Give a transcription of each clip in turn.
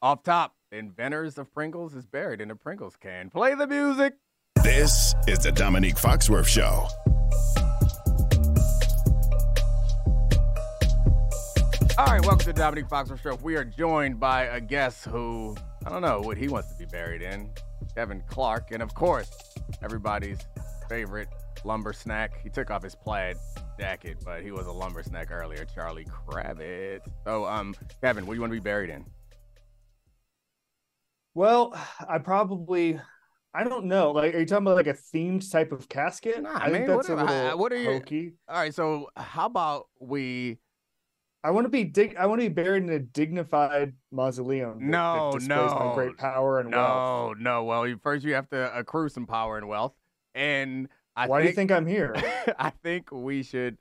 Off top, inventors of Pringles is buried in a Pringles can. Play the music. This is the Dominique Foxworth Show. All right, welcome to the Dominique Foxworth Show. We are joined by a guest who, I don't know what he wants to be buried in, Kevin Clark. And of course, everybody's favorite lumber snack. He took off his plaid jacket, but he was a lumber snack earlier, Charlie Kravitz. So, um, Kevin, what do you want to be buried in? Well, I probably I don't know. Like, are you talking about like a themed type of casket? Nah, I man, think that's whatever. a little I- what are you- hokey. All right, so how about we? I want to be dig. I want to be buried in a dignified mausoleum. No, no, great power and wealth. No, no. Well, you, first you have to accrue some power and wealth, and I Why think, do you think I'm here? I think we should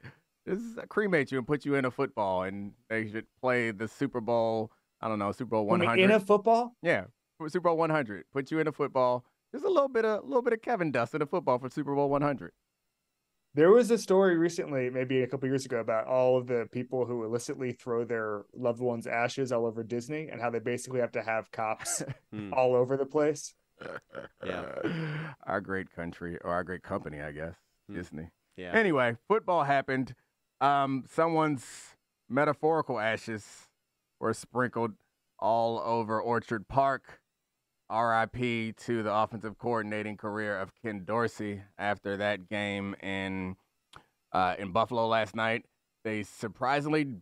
just cremate you and put you in a football, and they should play the Super Bowl. I don't know, Super Bowl one hundred. in a football? yeah, Super Bowl one hundred. Put you in a football. There's a little bit of, a little bit of Kevin dust in a football for Super Bowl one hundred. There was a story recently, maybe a couple years ago, about all of the people who illicitly throw their loved ones' ashes all over Disney and how they basically have to have cops Hmm. all over the place. Yeah. our great country or our great company, I guess, Hmm. Disney. Yeah. Anyway, football happened. Um, someone's metaphorical ashes were sprinkled all over Orchard Park. RIP to the offensive coordinating career of Ken Dorsey after that game in uh, in Buffalo last night. They surprisingly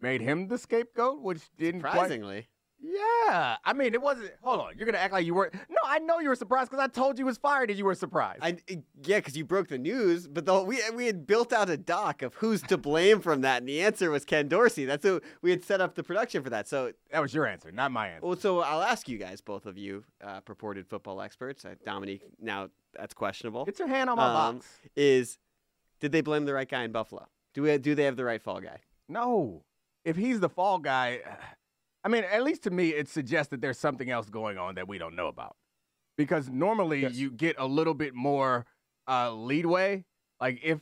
made him the scapegoat, which didn't quite Surprisingly. Yeah, I mean, it wasn't. Hold on, you're gonna act like you weren't. No, I know you were surprised because I told you he was fired and you were surprised. I yeah, because you broke the news, but the, we we had built out a doc of who's to blame from that, and the answer was Ken Dorsey. That's who we had set up the production for that. So, that was your answer, not my answer. well, so I'll ask you guys, both of you, uh, purported football experts. Uh, Dominique, now that's questionable. Get your hand on my Um, box. Is did they blame the right guy in Buffalo? Do we do they have the right fall guy? No, if he's the fall guy, I mean, at least to me, it suggests that there's something else going on that we don't know about. Because normally Yes. you get a little bit more uh, leadway. Like if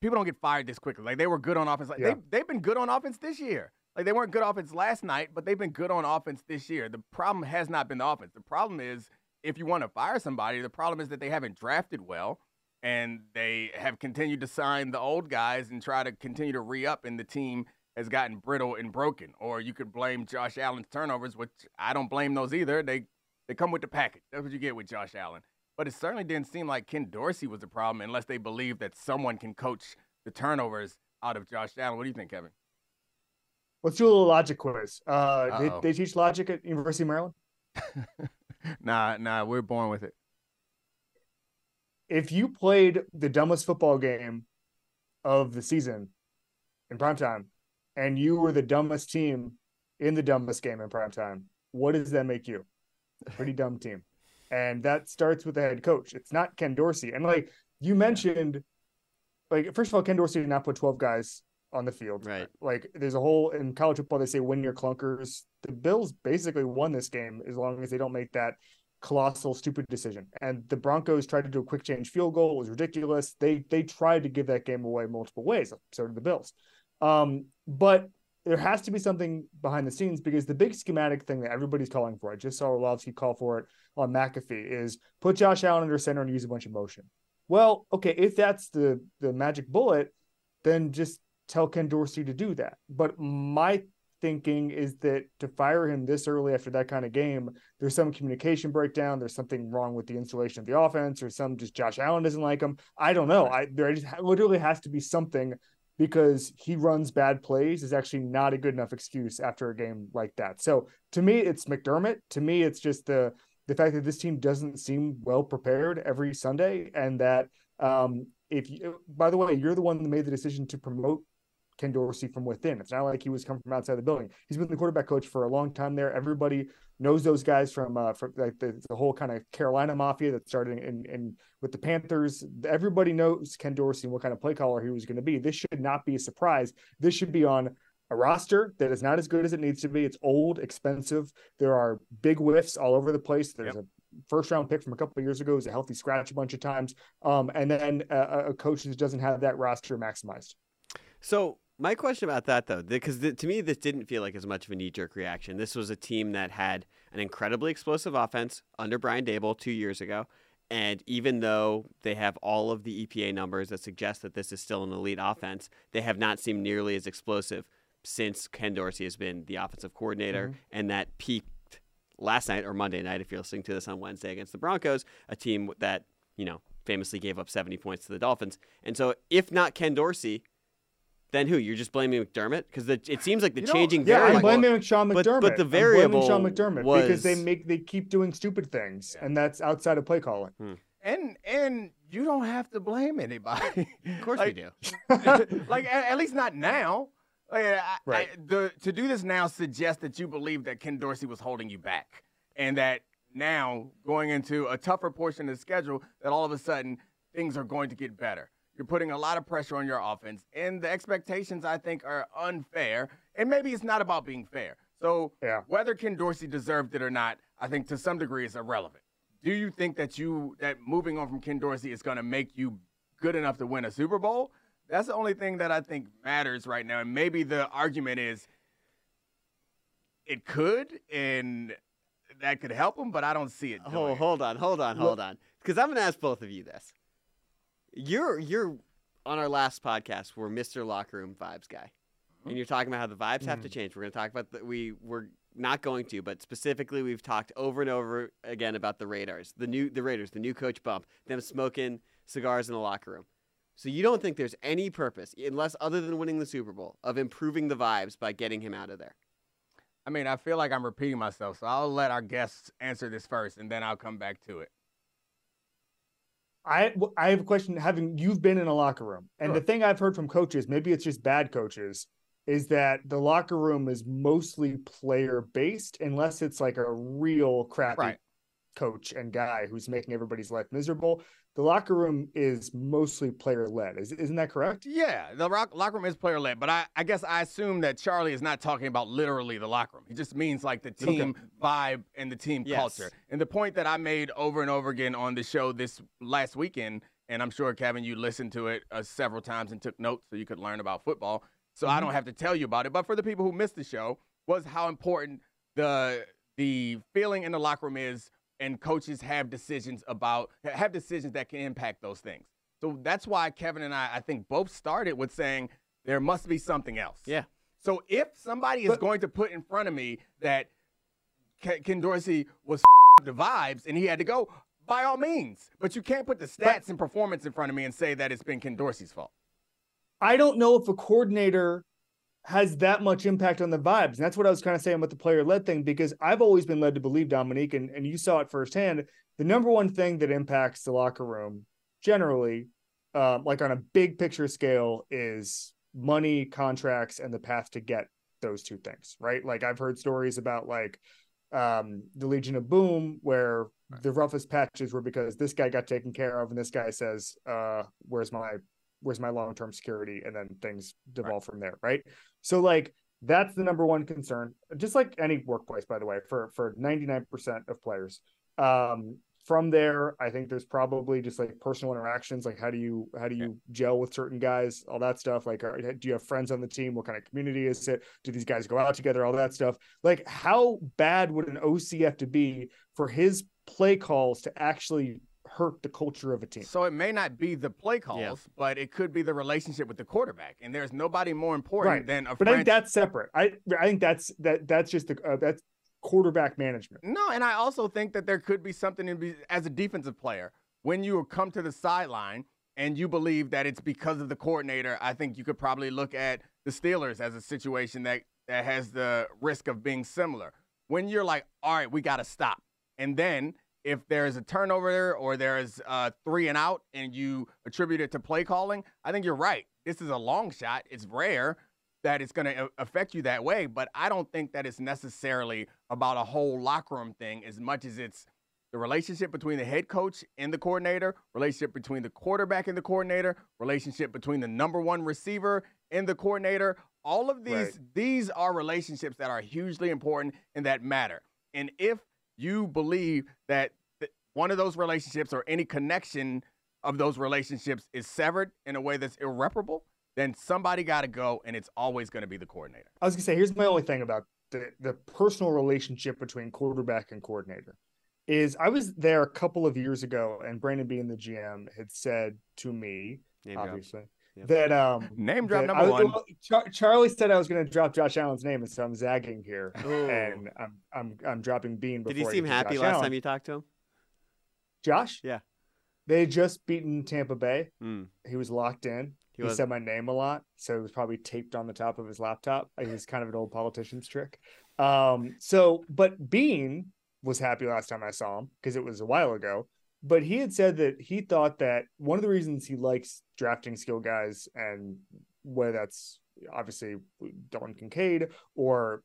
people don't get fired this quickly, like they were good on offense. Like Yeah. they they've been good on offense this year. Like they weren't good offense last night, but they've been good on offense this year. The problem has not been the offense. The problem is if you want to fire somebody, the problem is that they haven't drafted well and they have continued to sign the old guys and try to continue to re up, in the team has gotten brittle and broken. Or you could blame Josh Allen's turnovers, which I don't blame those either. They they come with the package. That's what you get with Josh Allen. But it certainly didn't seem like Ken Dorsey was the problem, unless they believe that someone can coach the turnovers out of Josh Allen. What do you think, Kevin? Let's do a little logic quiz. Uh, they, they teach logic at University of Maryland. nah, nah, we're born with it. if you played the dumbest football game of the season in prime time and you were the dumbest team in the dumbest game in prime time, what does that make you? Pretty dumb team. And that starts with the head coach. It's not Ken Dorsey. And like you mentioned, like first of all, Ken Dorsey did not put 12 guys on the field. Right. Like there's a whole in college football, they say win your clunkers. The Bills basically won this game as long as they don't make that colossal stupid decision. And the Broncos tried to do a quick change field goal. It was ridiculous. They they tried to give that game away multiple ways. So did the Bills. Um, but there has to be something behind the scenes because the big schematic thing that everybody's calling for, I just saw Orlovsky call for it on McAfee, is put Josh Allen under center and use a bunch of motion. Well, okay, if that's the the magic bullet, then just tell Ken Dorsey to do that. But my thinking is that to fire him this early after that kind of game, there's some communication breakdown. There's something wrong with the installation of the offense, or some just Josh Allen doesn't like him. I don't know. I there just literally has to be something because he runs bad plays is actually not a good enough excuse after a game like that. So to me, it's McDermott. To me, it's just the the fact that this team doesn't seem well prepared every Sunday, and that um, if you, by the way, you're the one that made the decision to promote Ken Dorsey from within. It's not like he was coming from outside the building. He's been the quarterback coach for a long time there. Everybody knows those guys from uh, from like the, the whole kind of Carolina mafia that started in, in with the Panthers. Everybody knows Ken Dorsey and what kind of play caller he was going to be. This should not be a surprise. This should be on a roster that is not as good as it needs to be. It's old, expensive. There are big whiffs all over the place. There's Yep. a first round pick from a couple of years ago is a healthy scratch a bunch of times. Um, and then a, a coach that doesn't have that roster maximized. So My question about that, though, because to me, this didn't feel like as much of a knee jerk reaction. This was a team that had an incredibly explosive offense under Brian Daboll two years ago. And even though they have all of the EPA numbers that suggest that this is still an elite offense, they have not seemed nearly as explosive since Ken Dorsey has been the offensive coordinator. Mhm. And that peaked last night or Monday night, if you're listening to this on Wednesday against the Broncos, a team that, you know, famously gave up 70 points to the Dolphins. And so if not Ken Dorsey, then who? You're just blaming McDermott because it seems like the You know, changing Yeah, I'm variable. blaming Sean McDermott. but- but the I'm blaming Sean variable McDermott because they make they keep doing stupid things, and that's outside of play calling. Hmm. And and you don't have to blame anybody. Of course like, we do. like at, at least not now. Like, I, Right. I, the, to do this now suggests that you believe that Ken Dorsey was holding you back, and that now going into a tougher portion of the schedule, that all of a sudden things are going to get better. You're putting a lot of pressure on your offense, and the expectations I think are unfair. And maybe it's not about being fair. So Yeah. whether Ken Dorsey deserved it or not, I think to some degree is irrelevant. Do you think that you that moving on from Ken Dorsey is going to make you good enough to win a Super Bowl? That's the only thing that I think matters right now. And maybe the argument is it could, and that could help him, but I don't see it. doing Oh, hold on, hold on, hold on. Because I'm gonna ask both of you this. You're you're on our last podcast. We're Mr. Locker Room Vibes guy, mm-hmm. and you're talking about how the vibes have to mm. change. We're gonna talk about that. We we're not going to, but specifically, we've talked over and over again about the Raiders, the new the Raiders, the new coach bump, them smoking cigars in the locker room. So you don't think there's any purpose, unless other than winning the Super Bowl, of improving the vibes by getting him out of there? I mean, I feel like I'm repeating myself, so I'll let our guests answer this first, and then I'll come back to it. I I have a question. Having you've been in a locker room, and Sure. the thing I've heard from coaches, maybe it's just bad coaches, is that the locker room is mostly player based, unless it's like a real crappy Right. Coach and guy who's making everybody's life miserable. The locker room is mostly player led. Is, isn't that correct? Yeah, the rock, locker room is player led, but I, I guess I assume that Charlie is not talking about literally the locker room. He just means like the team vibe and the team Yes. culture. And the point that I made over and over again on the show this last weekend, and I'm sure Kevin, you listened to it uh, several times and took notes so you could learn about football. So I don't have to tell you about it. But for the people who missed the show, was how important the the feeling in the locker room is, and coaches have decisions about have decisions that can impact those things. So that's why Kevin and I, I think, both started with saying there must be something else. Yeah. So if somebody is But- going to put in front of me that Ken Dorsey was the vibes and he had to go, by all means. But you can't put the stats and performance in front of me and say that it's been Ken Dorsey's fault. I don't know if a coordinator has that much impact on the vibes. And that's what I was kind of saying with the player led thing, because I've always been led to believe, Dominique, and, and you saw it firsthand. The number one thing that impacts the locker room generally, um, like on a big picture scale, is money, contracts, and the path to get those two things, right? Like I've heard stories about like um, the Legion of Boom, where the roughest patches were because this guy got taken care of, and this guy says, uh, "Where's my where's my long term security?" And then things devolve from there, right? So like that's the number one concern, just like any workplace, by the way, for for ninety nine percent of players. Um, from there, I think there's probably just like personal interactions, like how do you how do you gel with certain guys, all that stuff. Like, are, do you have friends on the team? What kind of community is it? Do these guys go out together? All that stuff. Like, how bad would an OC have to be for his play calls to actually hurt the culture of a team? So it may not be the play calls, but it could be the relationship with the quarterback. And there's nobody more important Right. than a But I think that's separate. I I think that's that that's just the uh, that's quarterback management. No, and I also think that there could be something in be, as a defensive player when you come to the sideline and you believe that it's because of the coordinator. I think you could probably look at the Steelers as a situation that that has the risk of being similar. When you're like, all right, we got to stop, and then if there's a turnover or there's uh, three and out, and you attribute it to play calling, I think you're right. This is a long shot. It's rare that it's going to affect you that way. But I don't think that it's necessarily about a whole locker room thing as much as it's the relationship between the head coach and the coordinator, relationship between the quarterback and the coordinator, relationship between the number one receiver and the coordinator. All of these Right. these are relationships that are hugely important and that matter. And if you believe that one of those relationships or any connection of those relationships is severed in a way that's irreparable, then somebody got to go, and it's always going to be the coordinator. I was gonna say, here's my only thing about the the personal relationship between quarterback and coordinator. Is I was there a couple of years ago, and Brandon Beane the GM had said to me, Name drop. obviously, Yep. that um Name drop number I- one. well, Char- Charlie said I was going to drop Josh Allen's name, and so I'm zagging here, Ooh. and I'm I'm I'm dropping Beane. Did he seem happy Josh last Allen. time you talked to him? Josh? Yeah. They had just beaten Tampa Bay. Mm. He was locked in. He He, said my name a lot, so it was probably taped on the top of his laptop. It was kind of an old politician's trick. Um, so, but Beane was happy last time I saw him because it was a while ago. But he had said that he thought that one of the reasons he likes drafting skill guys, and whether that's obviously Dalton Kincaid or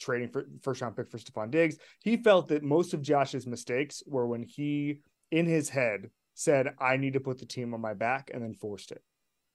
trading for first round pick for Stefon Diggs, he felt that most of Josh's mistakes were when he, in his head, said, I need to put the team on my back and then forced it.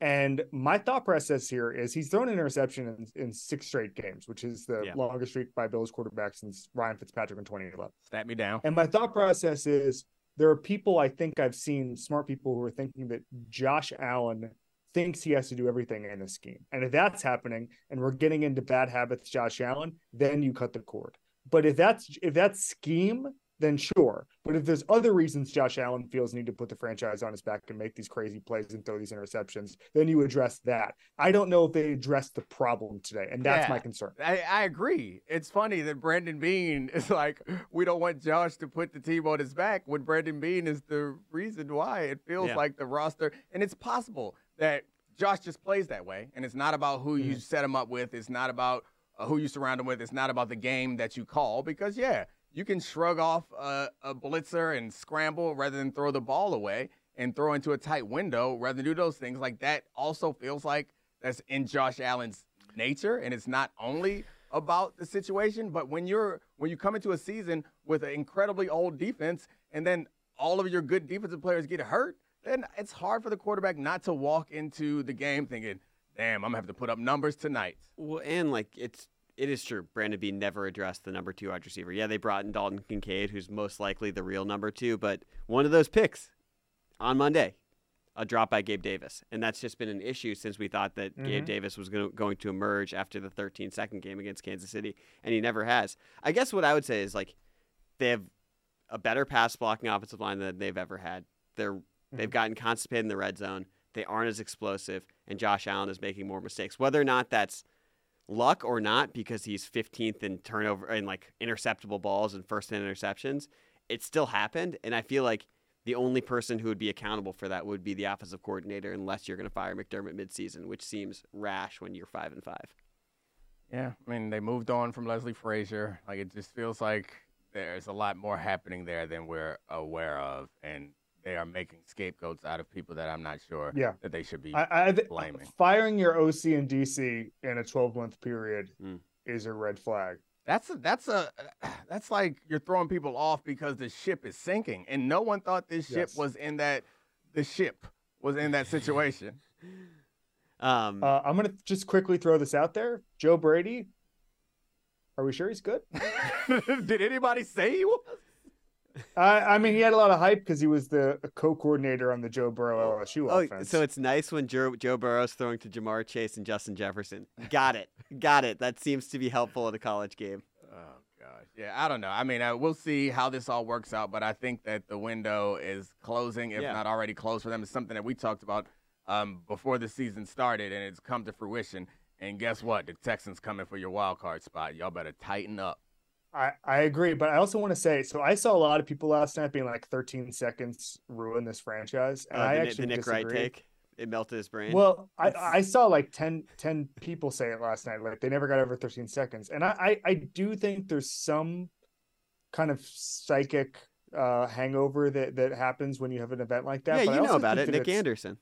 And my thought process here is he's thrown an interception in, in six straight games, which is the Yeah. longest streak by Bills quarterback since Ryan Fitzpatrick in 2011. Stat me down. And my thought process is there are people I think I've seen, smart people who are thinking that Josh Allen thinks he has to do everything in this scheme. And if that's happening and we're getting into bad habits, Josh Allen, then you cut the cord. But if that's if that's scheme, then sure. But if there's other reasons Josh Allen feels need to put the franchise on his back and make these crazy plays and throw these interceptions, then you address that. I don't know if they addressed the problem today, and that's Yeah. my concern. I, I agree. It's funny that Brandon Beane is like, we don't want Josh to put the team on his back when Brandon Beane is the reason why. It feels Yeah. like the roster, and it's possible that Josh just plays that way, and it's not about who you set him up with. It's not about uh, who you surround him with. It's not about the game that you call because yeah, you can shrug off a, a blitzer and scramble rather than throw the ball away and throw into a tight window rather than do those things. Like that also feels like that's in Josh Allen's nature, and it's not only about the situation, but when you're when you come into a season with an incredibly old defense, and then all of your good defensive players get hurt, then it's hard for the quarterback not to walk into the game thinking, "Damn, I'm gonna have to put up numbers tonight." Well, and like it's it is true. Brandon Beane never addressed the number two wide receiver. Yeah, they brought in Dalton Kincaid, who's most likely the real number two, but one of those picks on Monday, a drop by Gabe Davis, and that's just been an issue since we thought that Gabe Mhm. Davis was going to, going to emerge after the 13 second game against Kansas City, and he never has. I guess what I would say is like they have a better pass blocking offensive line than they've ever had. They're they've gotten constipated in the red zone. They aren't as explosive, and Josh Allen is making more mistakes. Whether or not that's luck or not, because he's 15th in turnover and like interceptable balls and first in interceptions, it still happened. And I feel like the only person who would be accountable for that would be the offensive coordinator, unless you're going to fire McDermott midseason, which seems rash when you're five and five. Yeah, I mean they moved on from Leslie Frazier. Like it just feels like there's a lot more happening there than we're aware of, and they are making scapegoats out of people that I'm not sure Yeah. that they should be. I, I blaming. firing your OC and DC in a 12 month period Mm. is a red flag. That's a, that's a that's like you're throwing people off because the ship is sinking, and no one thought this ship Yes. was in that the ship was in that situation. Um, Uh, I'm gonna just quickly throw this out there. Joe Brady, are we sure he's good? Did anybody say he was? I, I mean, he had a lot of hype because he was the co-coordinator on the Joe Burrow LSU oh, offense. so it's nice when Joe, Joe Burrow's throwing to Ja'Marr Chase and Justin Jefferson. Got it. Got it. That seems to be helpful in a college game. Oh gosh, yeah. I don't know. I mean, uh, we'll see how this all works out, but I think that the window is closing, if Yeah. not already closed for them. It's something that we talked about um, before the season started, and it's come to fruition. And guess what? The Texans coming for your wild card spot. Y'all better tighten up. I, I agree, but I also want to say so. I saw a lot of people last night being like 13 seconds ruin this franchise, and Uh, I the, actually the Nick Wright disagree. take. It melted his brain. Well, I, I saw like 10, 10 people say it last night. Like they never got over 13 seconds. And I, I, I do think there's some kind of psychic uh, hangover that, that happens when you have an event like that. yeah, but I you know about it. Nick Anderson.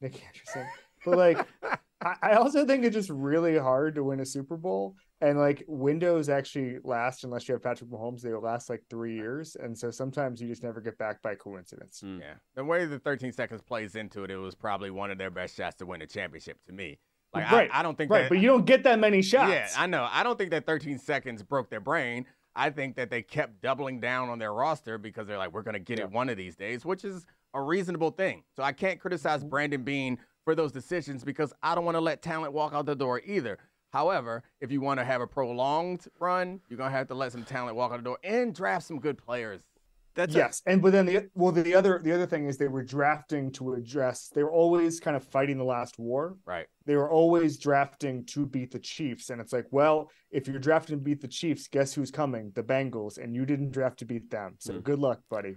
Nick Anderson. But like, I, I also think it's just really hard to win a Super Bowl. And like windows actually last unless you have Patrick Mahomes, they last like three years. And so sometimes you just never get back by coincidence. Mm. Yeah. The way the 13 seconds plays into it, it was probably one of their best shots to win the championship to me. Like, Right, I, I don't think Right. that. But you don't get that many shots. Yeah, I know. I don't think that 13 seconds broke their brain. I think that they kept doubling down on their roster because they're like, we're going to get Yeah. it one of these days, which is a reasonable thing. So I can't criticize Brandon Beane for those decisions because I don't want to let talent walk out the door either. However, if you want to have a prolonged run, you're gonna have to let some talent walk out the door and draft some good players. That's yes, and but then the well the other the other thing is they were drafting to address. They were always kind of fighting the last war. Right. They were always drafting to beat the Chiefs, and it's like, well, if you're drafting to beat the Chiefs, guess who's coming? The Bengals, and you didn't draft to beat them. So Mm. good luck, buddy.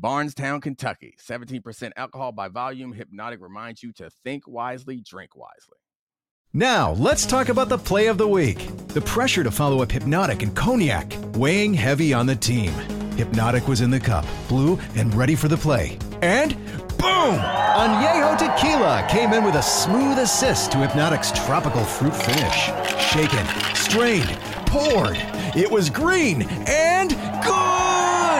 Bardstown, Kentucky. 17% alcohol by volume. Hypnotic reminds you to think wisely, drink wisely. Now, let's talk about the play of the week. The pressure to follow up Hypnotic and Cognac, weighing heavy on the team. Hypnotic was in the cup, blue, and ready for the play. And boom! Añejo Tequila came in with a smooth assist to Hypnotic's tropical fruit finish. Shaken, strained, poured. It was green and good!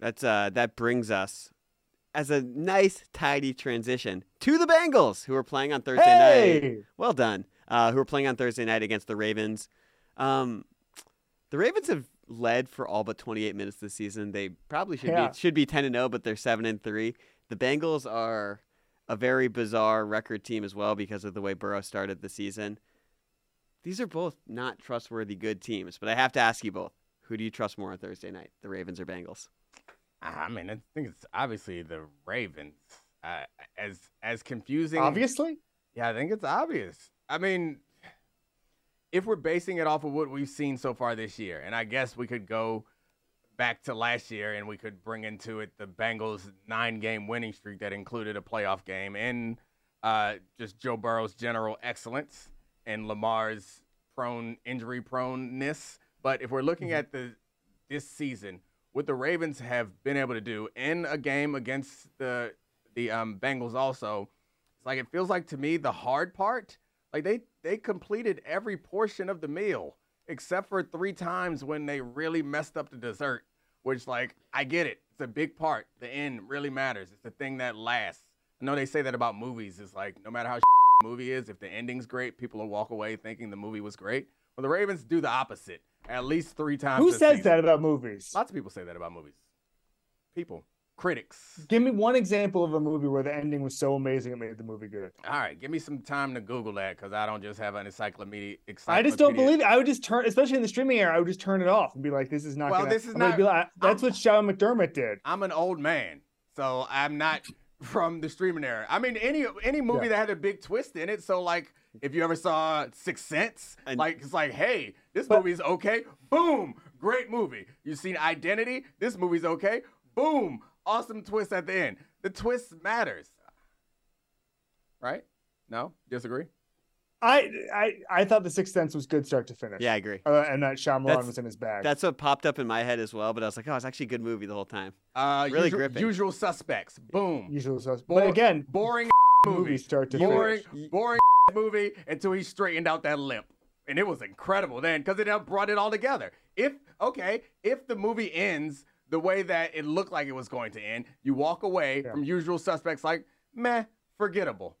That's uh, that brings us as a nice, tidy transition to the Bengals, who are playing on Thursday night. Well done. Uh, who are playing on Thursday night against the Ravens. Um, the Ravens have led for all but 28 minutes this season. They probably should Yeah. be should be 10 and 0, but they're 7 and 3. The Bengals are a very bizarre record team as well because of the way Burrow started the season. These are both not trustworthy good teams, but I have to ask you both. Who do you trust more on Thursday night, the Ravens or Bengals? I mean, I think it's obviously the Ravens. Uh, as as confusing. obviously. Yeah, I think it's obvious. I mean, if we're basing it off of what we've seen so far this year, and I guess we could go back to last year and we could bring into it the Bengals nine game winning streak that included a playoff game and uh, just Joe Burrow's general excellence and Lamar's prone injury proneness. But if we're looking at the this season, what the Ravens have been able to do in a game against the the um, Bengals also, it's like it feels like to me the hard part, like they they completed every portion of the meal except for three times when they really messed up the dessert, which like I get it. It's a big part. The end really matters. It's the thing that lasts. I know they say that about movies. It's like no matter how the movie is, if the ending's great, people will walk away thinking the movie was great. Well, the Ravens do the opposite at least three times. Who says season. that about movies? Lots of people say that about movies. People. critics. Give me one example of a movie where the ending was so amazing it made the movie good. All right, give me some time to Google that because I don't just have an encyclopedia. I just don't believe it. I would just turn, especially in the streaming era, I would just turn it off and be like, "This is not." Well, gonna, this is I'm not- Be like, That's I'm- what Sean McDermott did. I'm an old man, so I'm not from the streaming era. I mean, any any movie Yeah. that had a big twist in it. So like, if you ever saw Sixth Sense, And- like it's like, hey, this But- movie's okay. Boom, great movie. You've seen Identity? This movie's okay. Boom, awesome twist at the end. The twist matters, right? No, disagree. I, I, I thought the Sixth Sense was good start to finish. Yeah, I agree. uh, and that Shyamalan That's- was in his bag. That's what popped up in my head as well. But I was like, oh, it's actually a good movie the whole time. Uh, Really usual, gripping. usual suspects. Boom. usual Suspects. Bor- But again, boring movie movie. start to boring, finish. boring movie until he straightened out that limp. And it was incredible then because it brought it all together. If, okay, if the movie ends the way that it looked like it was going to end, you walk away Yeah. from usual suspects like, meh, forgettable.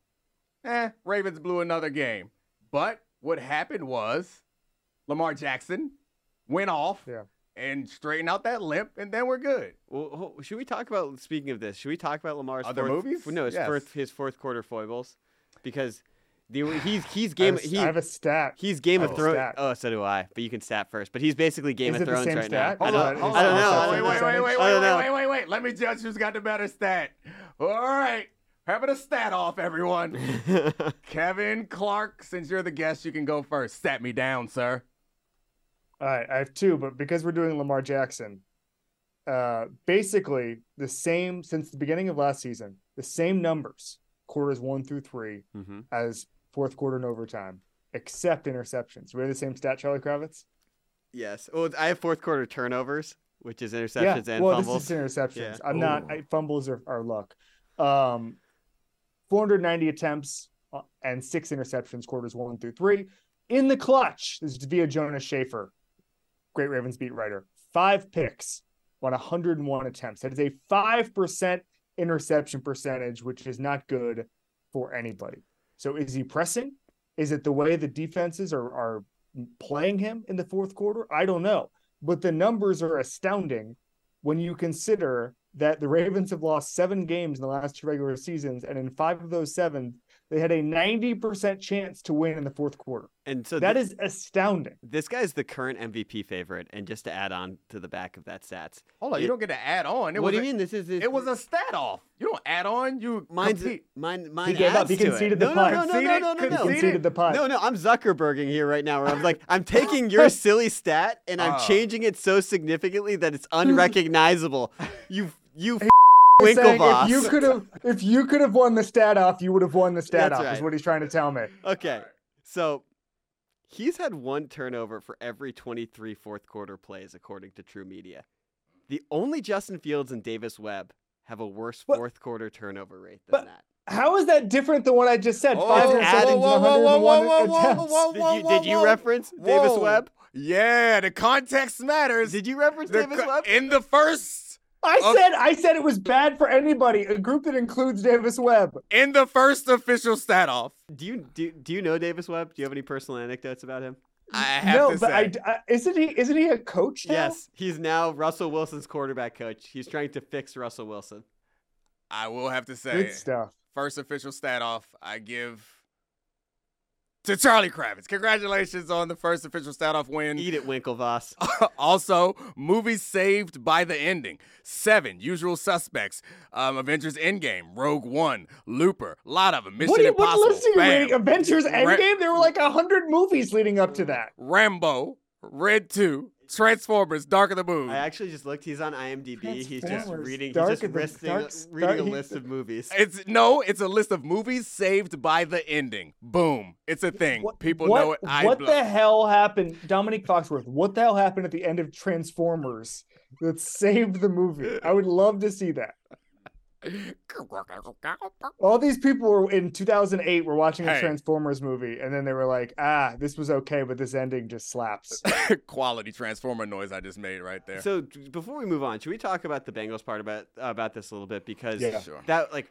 Eh, Ravens blew another game. But what happened was Lamar Jackson went off Yeah. and straightened out that limp, and then we're good. Well, should we talk about speaking of this? Should we talk about Lamar's Other fourth, movies? No, his Yes. fourth his fourth quarter foibles, because the he's he's I game have, a- he, I have a stat. he's Game of Oh. Thrones. Oh, so do I. But you can stat first. But he's basically Game Is of Thrones right stat? now. I Hold don't, on, I don't on. know. Wait, wait, wait, wait, wait, I wait, wait, wait, wait. Let me judge who's got the better stat. All right. Having a stat off, everyone. Kevin Clark, since you're the guest, you can go first. Stat me down, sir. All right, I have two, but because we're doing Lamar Jackson, uh, basically the same since the beginning of last season, the same numbers, quarters one through three, Mhm. as fourth quarter and overtime, except interceptions. We have the same stat, Charlie Kravitz. Yes. Well, I have fourth quarter turnovers, which is interceptions yeah, and well, fumbles. this is interceptions. Yeah. I'm not. I, fumbles are, are luck. Um, 490 attempts uh, and six interceptions, quarters one through three. In the clutch, this is via Jonas Shaffer, great Ravens beat writer. Five picks on 101 attempts. That is a five percent interception percentage, which is not good for anybody. So, is he pressing? Is it the way the defenses are are playing him in the fourth quarter? I don't know, but the numbers are astounding when you consider that the Ravens have lost seven games in the last two regular seasons, and in five of those seven, they had a 90% chance to win in the fourth quarter. and so That thi- is astounding. this guy's the current MVP favorite. And just to add on to the back of that stats, Hold on, It- you don't get to add on. It what do you a- mean? This is It was a stat off. You don't add on. You Mine's compete. mine. Mine gave up. adds He to conceded the no, punt. No, no, no, no, no, no, Conceded? no. Conceded? Conceded the punt. No, no, I'm Zuckerberging here right now. Where I'm like, I'm taking your silly stat and I'm Oh. changing it so significantly that it's unrecognizable. You, you, He's saying Winklevoss. If you could have, if you could have won the stat off, you would have won the stat That's off. Is what he's trying to tell me. Okay, so he's had one turnover for every 23 fourth quarter plays, according to TruMedia. The only Justin Fields and Davis Webb have a worse But- fourth quarter turnover rate but- than that. How is that different than what I just said? Oh, Five whoa, interceptions whoa, whoa, whoa, 101 whoa, whoa, attempts. whoa, Did you, did you whoa. reference Davis Webb? Yeah, the context matters. Did you reference The Davis co- Webb? in the first I Okay. said, I said it was bad for anybody. A group that includes Davis Webb. in the first official stat off? Do you do, do you know Davis Webb? Do you have any personal anecdotes about him? I have no, to but say, I, I isn't he? Isn't he a coach now? Yes, he's now Russell Wilson's quarterback coach. He's trying to fix Russell Wilson. I will have to say, Good stuff. first official stat off, I give to Charlie Kravitz. Congratulations on the first official stat off win. Eat it, Winklevoss. also, movies saved by the ending. Seven, Usual Suspects, um, Avengers Endgame, Rogue One, Looper, a lot of them. Mission what, do you, what Impossible, list are you bam. reading? Avengers Ra- Endgame? There were like a hundred movies leading up to that. Rambo, Red 2, Transformers, Dark of the Moon. I actually just looked. He's on IMDb. He's just reading. Dark he's just of the- listing, Dark- reading Dark- a list of movies. It's no, it's a list of movies saved by the ending. Boom. It's a thing. What- People what, know it. I what blow. the hell happened, Dominique Foxworth? What the hell happened at the end of Transformers that saved the movie? I would love to see that. All these people were in 2008 were watching a Hey. Transformers movie, and then they were like, "Ah, this was okay, but this ending just slaps." Quality transformer noise I just made right there. So before we move on, should we talk about the Bengals part about about this a little bit because Yeah. Sure. that like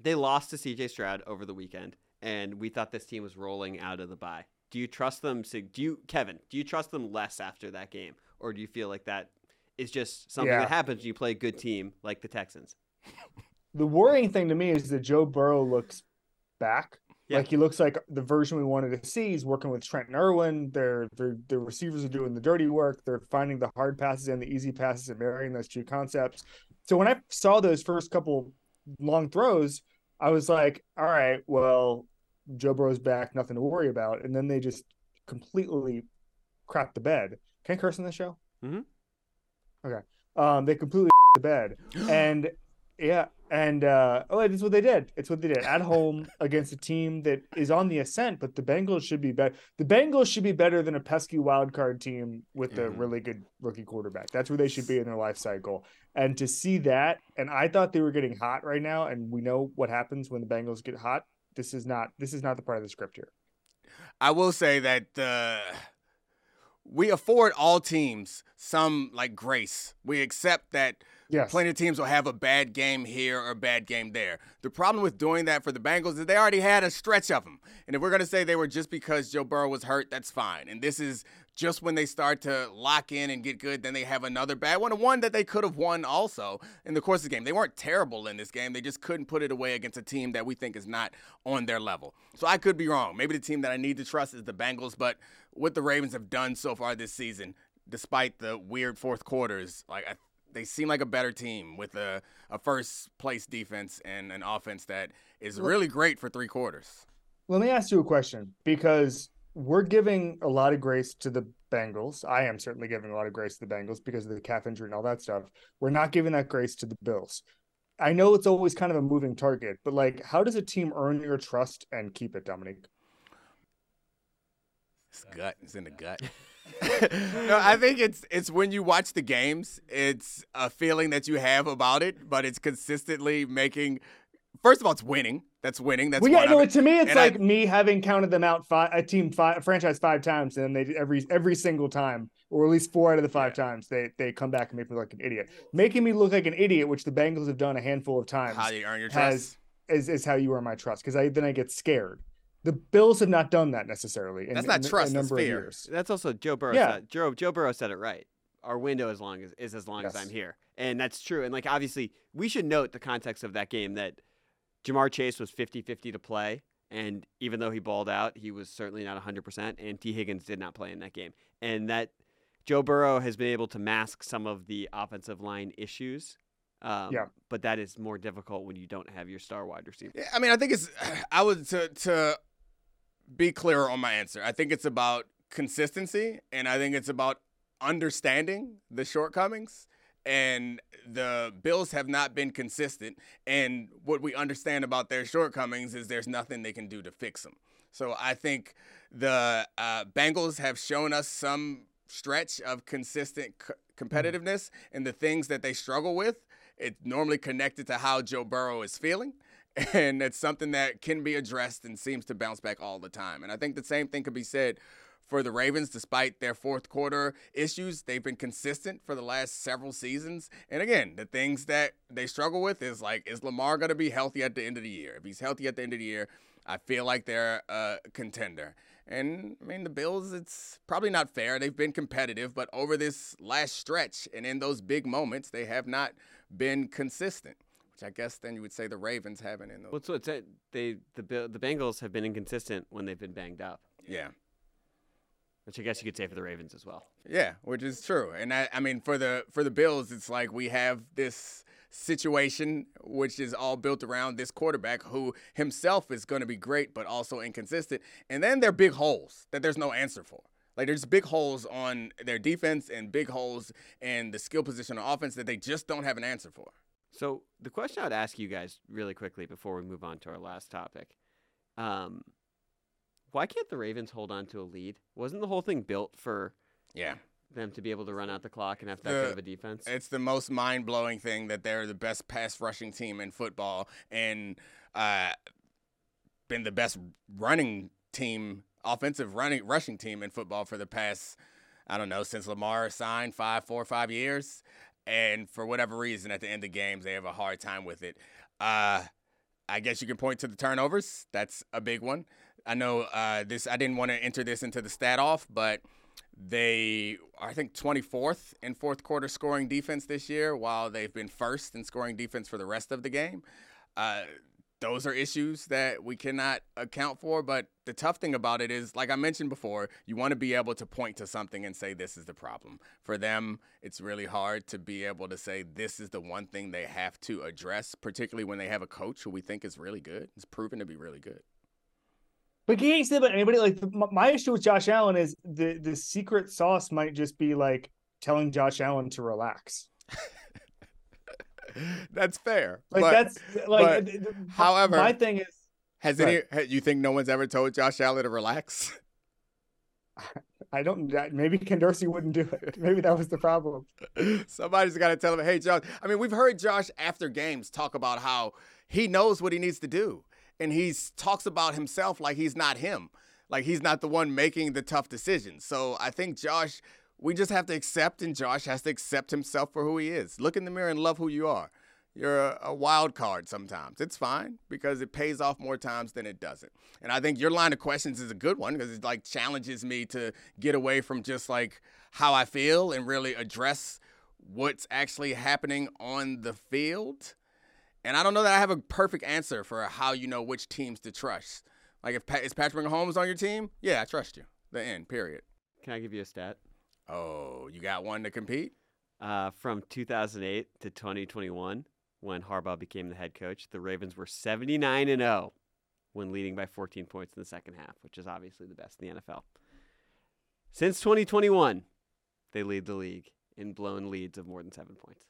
they lost to CJ Stroud over the weekend, and we thought this team was rolling out of the bye. Do you trust them? To, do you, Kevin? Do you trust them less after that game, or do you feel like that is just something Yeah. that happens when you play a good team like the Texans. The worrying thing to me is that Joe Burrow looks back. Yeah. Like he looks like the version we wanted to see. He's working with Trenton Irwin. Their their the receivers are doing the dirty work. They're finding the hard passes and the easy passes and marrying those two concepts. So when I saw those first couple long throws, I was like, all right, well, Joe Burrow's back, nothing to worry about. And then they just completely crap the bed. Can I curse on this show? Mm-hmm. Okay. Um, they completely the bed. And yeah, and uh oh, it's what they did. It's what they did at home against a team that is on the ascent, but the Bengals should be better. The Bengals should be better than a pesky wild card team with a Mhm. really good rookie quarterback. That's where they should be in their life cycle. And to see that, and I thought they were getting hot right now, and we know what happens when the Bengals get hot. This is not this is not the part of the script here. I will say that uh, we afford all teams some like grace. We accept that Yes. plenty of teams will have a bad game here or a bad game there. The problem with doing that for the Bengals is they already had a stretch of them. And if we're going to say they were just because Joe Burrow was hurt, that's fine. And this is just when they start to lock in and get good, then they have another bad one, one that they could have won also in the course of the game. They weren't terrible in this game. They just couldn't put it away against a team that we think is not on their level. So I could be wrong. Maybe the team that I need to trust is the Bengals, but what the Ravens have done so far this season, despite the weird fourth quarters, like I they seem like a better team with a, a first place defense and an offense that is really great for three quarters. Let me ask you a question because we're giving a lot of grace to the Bengals. I am certainly giving a lot of grace to the Bengals because of the calf injury and all that stuff. We're not giving that grace to the Bills. I know it's always kind of a moving target, but like, how does a team earn your trust and keep it, Dominique? It's gut. It's in the gut. no, I think it's it's when you watch the games, it's a feeling that you have about it, but it's consistently making. First of all, it's winning. That's winning. That's well, yeah, no. it. To me, it's And I- like me having counted them out five, a team five, a franchise five times, and then they every every single time, or at least four out of the five times, they they come back and make me look like an idiot, making me look like an idiot, which the Bengals have done a handful of times. how you earn your has trust. is, is how you earn my trust because I then I get scared. The Bills have not done that necessarily. In, That's not in trust, A that's number of years. That's also Joe Burrow. Yeah. Said, Joe Joe Burrow said it right. Our window as long as is as long as I'm here, and that's true. And like obviously, we should note the context of that game that Ja'Marr Chase was 50-50 to play, and even though he balled out, he was certainly not 100%. And Tee Higgins did not play in that game, and that Joe Burrow has been able to mask some of the offensive line issues. Um, Yeah. but that is more difficult when you don't have your star wide receiver. Yeah, I mean, I think it's. I would to to be clearer on my answer. I think it's about consistency, and I think it's about understanding the shortcomings. And the Bills have not been consistent. And what we understand about their shortcomings is there's nothing they can do to fix them. So I think the uh, Bengals have shown us some stretch of consistent c- competitiveness and the things that they struggle with. It's normally connected to how Joe Burrow is feeling. And it's something that can be addressed and seems to bounce back all the time. And I think the same thing could be said for the Ravens, despite their fourth quarter issues. They've been consistent for the last several seasons. And again, the things that they struggle with is like, is Lamar going to be healthy at the end of the year? If he's healthy at the end of the year, I feel like they're a contender. And I mean, the Bills, it's probably not fair. They've been competitive, but over this last stretch and in those big moments, they have not been consistent, which I guess then you would say the Ravens haven't in those. Well, so it's they the the Bengals have been inconsistent when they've been banged up, Yeah. which I guess you could say for the Ravens as well. Yeah, which is true. And I, I mean for the for the Bills, it's like we have this situation which is all built around this quarterback who himself is going to be great but also inconsistent. And then there are big holes that there's no answer for. Like there's big holes on their defense and big holes in the skill position on offense that they just don't have an answer for. So the question I would ask you guys really quickly before we move on to our last topic, um, why can't the Ravens hold on to a lead? Wasn't the whole thing built for Yeah. them to be able to run out the clock and have that The- kind of a defense? It's the most mind blowing thing that they're the best pass rushing team in football and uh, been the best running team, offensive running rushing team in football for the past, I don't know, since Lamar signed five, four five years. And for whatever reason, at the end of games, they have a hard time with it. Uh, I guess you can point to the turnovers. That's a big one. I know uh, this. I didn't want to enter this into the stat off, but They, are, I think, 24th in fourth quarter scoring defense this year, while they've been first in scoring defense for the rest of the game. Uh, those are issues that we cannot account for. But the tough thing about it is, like I mentioned before, you want to be able to point to something and say, this is the problem. For them, it's really hard to be able to say, this is the one thing they have to address, particularly when they have a coach who we think is really good. It's proven to be really good. But you can't say about anybody. Like my issue with Josh Allen is the the secret sauce might just be like telling Josh Allen to relax. that's fair. Like but, that's like. but, however, my thing is, has any? You think no one's ever told Josh Allen to relax? I don't. Maybe Ken Dorsey wouldn't do it. Maybe that was the problem. Somebody's got to tell him, "Hey, Josh." I mean, we've heard Josh after games talk about how he knows what he needs to do, and he talks about himself like he's not him, like he's not the one making the tough decisions. So I think Josh we just have to accept, and Josh has to accept himself for who he is. Look in the mirror and love who you are. You're a, wild card sometimes. It's fine because it pays off more times than it doesn't. And I think your line of questions is a good one because it like challenges me to get away from just like how I feel and really address what's actually happening on the field. And I don't know that I have a perfect answer for how you know which teams to trust. Like if is Patrick Mahomes on your team? Yeah, I trust you. The end. Period. Can I give you a stat? Oh, you got one to compete? Uh, from 2008 to 2021, when Harbaugh became the head coach, the Ravens were 79 and 0 when leading by 14 points in the second half, which is obviously the best in the NFL. Since 2021, they lead the league in blown leads of more than seven points.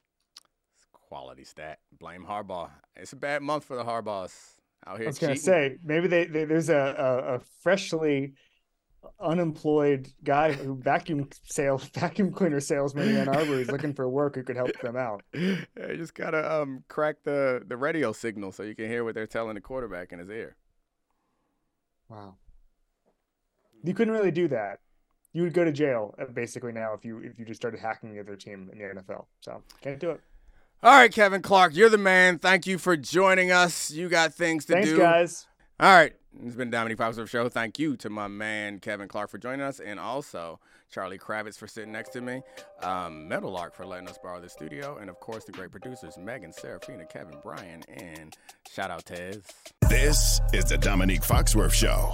Quality stat. Blame Harbaugh. It's a bad month for the Harbaughs out here. I was going to say maybe they, they there's a, a, a freshly unemployed guy who vacuum sales vacuum cleaner salesman in Ann Arbor is looking for work who could help them out. Yeah, you just gotta um, crack the the radio signal so you can hear what they're telling the quarterback in his ear. Wow. You couldn't really do that. You would go to jail uh, basically now if you if you just started hacking the other team in the NFL. So can't do it. All right, Kevin Clark, you're the man. Thank you for joining us. You got things to Thanks, do. Thanks, guys. All right. It's been Dominique Foxworth Show. Thank you to my man Kevin Clark for joining us, and also Charlie Kravitz for sitting next to me, um, Meadowlark for letting us borrow the studio, and of course the great producers Megan, Serafina, Kevin, Brian, and shout out Tez. This is the Dominique Foxworth Show.